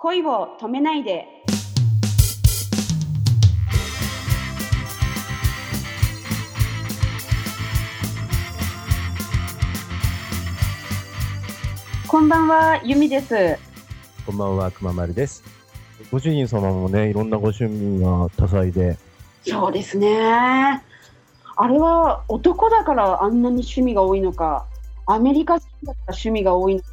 恋を止めないで。こんばんは、ゆみです。こんばんは、くままるです。ご主人様もね、いろんなご趣味が多彩で、そうですね。あれは男だからあんなに趣味が多いのか、アメリカ人だから趣味が多いのか、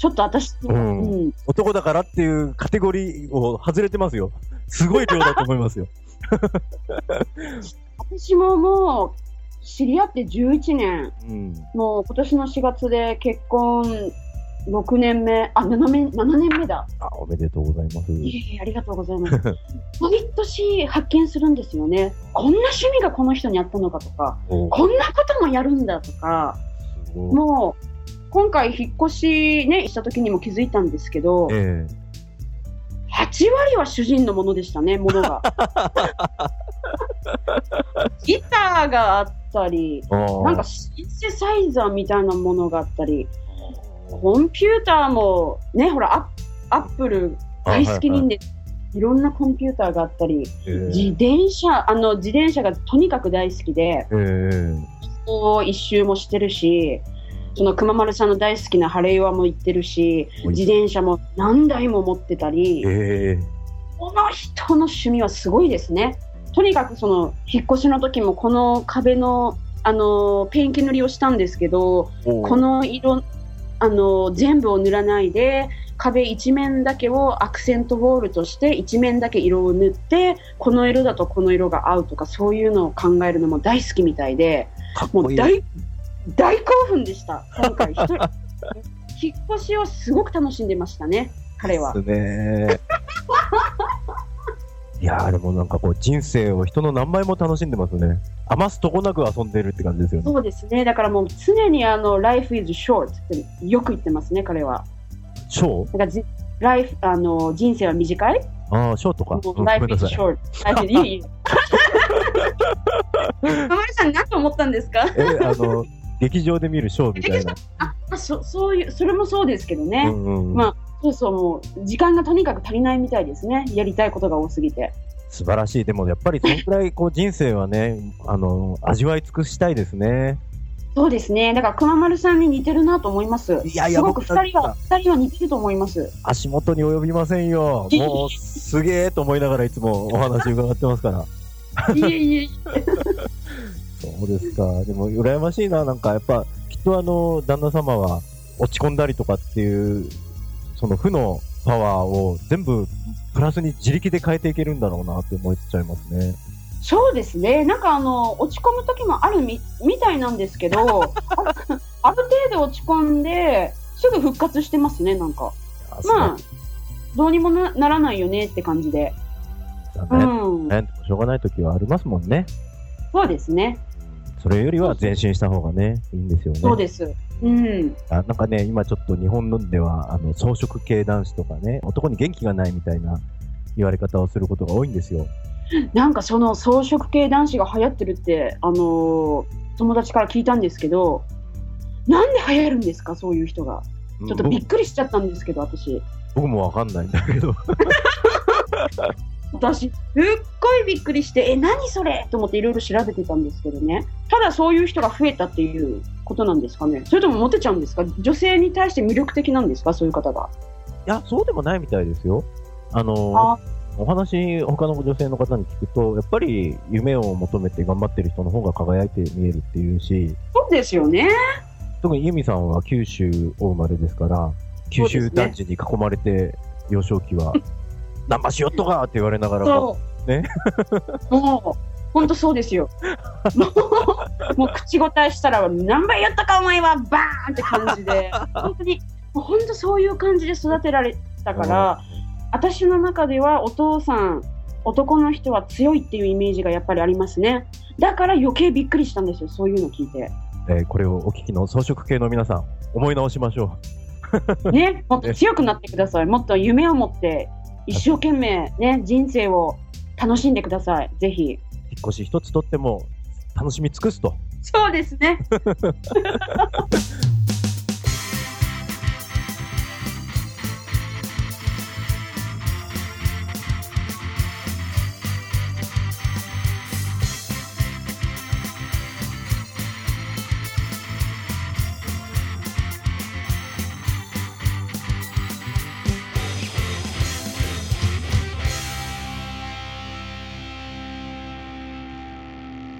ちょっと私、うんうん男だからっていうカテゴリーを外れてますよ。すごい量だと思いますよ。私ももう知り合って11年、うん。もう今年の4月で結婚6年目、あ、7年 ,7 年目だ。あ、おめでとうございます。いえいえ、ありがとうございます。毎年発見するんですよね。こんな趣味がこの人にあったのかとか、おこんなこともやるんだとか。もう今回引っ越しね、した時にも気づいたんですけど、え8割は主人のものでしたね、ものが。ギターがあったり、なんかシンセサイザーみたいなものがあったり、コンピューターもね、ほら、アップル大好き人で、いろんなコンピューターがあったり、ええ。自転車、あの自転車がとにかく大好きで、ええ。こう一周もしてるし、その熊丸さんの大好きなハレイワも行ってるし、自転車も何台も持ってたり、ええこの人の趣味はすごいですね。とにかくその引っ越しの時もこの壁のあのペンキ塗りをしたんですけど、おこの色あの全部を塗らないで壁一面だけをアクセントウォールとして一面だけ色を塗ってこの色だとこの色が合うとかそういうのを考えるのも大好きみたいで。もう大大興奮でした今回。一人引っ越しをすごく楽しんでましたね彼は。ですね。いやーでもなんかこう人生を人の何倍も楽しんでますね。余すとこなく遊んでるって感じですよね。そうですね。だからもう常にあの Life is short ってよく言ってますね彼は。ショーだからじライフあの人生は短い？ああ、ショーとか。Life is short あい。えいえママリさん何と思ったんですか？え、あの、劇場で見るショーみたいな。あそそういうそれもそうですけどね、うんうんうんまあそうそうもう時間がとにかく足りないみたいですねやりたいことが多すぎて素晴らしい。でもやっぱりそのくらいこう 人生はね、あの、味わい尽くしたいですね。そうですねだから熊丸さんに似てるなと思いますいやいやすごく僕二人は二人は似てると思います足元に及びませんよ。もうすげえと思いながらいつもお話伺ってますから。いえいえいそうですか。でも羨ましいな。なんかやっぱきっとあの、旦那様は落ち込んだりとかっていう、その負のパワーを全部プラスに自力で変えていけるんだろうなって思っちゃいますね。そうですねなんかあの落ち込む時もあるみみたいなんですけどある程度落ち込んですぐ復活してますねなんかまあどうにもなならないよねって感じでね。ん悩んしょうがない時はありますもんね。そうですねそれよりは前進した方がね、いいんですよね。そうですうんあなんかね、今ちょっと日本のでは、あの、草食系男子とかね、男に元気がないみたいな言われ方をすることが多いんですよ。なんかその草食系男子が流行ってるって、あのー友達から聞いたんですけど、なんで流行るんですか、そういう人が。ちょっとびっくりしちゃったんですけど、私。僕僕もわかんないんだけど。私、すっごいびっくりして、え、何それ？と思っていろいろ調べてたんですけどね。ただそういう人が増えたっていうことなんですかね。それともモテちゃうんですか？女性に対して魅力的なんですか？そういう方が。いや、そうでもないみたいですよ。あの、あお話、他の女性の方に聞くと、やっぱり夢を求めて頑張ってる人の方が輝いて見えるっていうし、そうですよね。特にユミさんは九州お生まれですから、九州団地に囲まれて、幼少期は、ナンパしよっとかって言われながら、そう。ね。もう、本当そうですよ。もう、口答えしたら、何倍やったかお前は、バーンって感じで、本当に、もう本当そういう感じで育てられたから、私の中ではお父さん、男の人は強いっていうイメージがやっぱりありますね。だから余計びっくりしたんですよ、そういうの聞いて。えーこれをお聞きの装飾系の皆さん、思い直しましょうね、もっと強くなってください。もっと夢を持って、一生懸命ね、人生を楽しんでください。ぜひ。う。引っ越し一つとっても、楽しみ尽くすと。そうですね。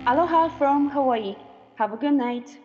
Aloha from Hawaii. Have a good night.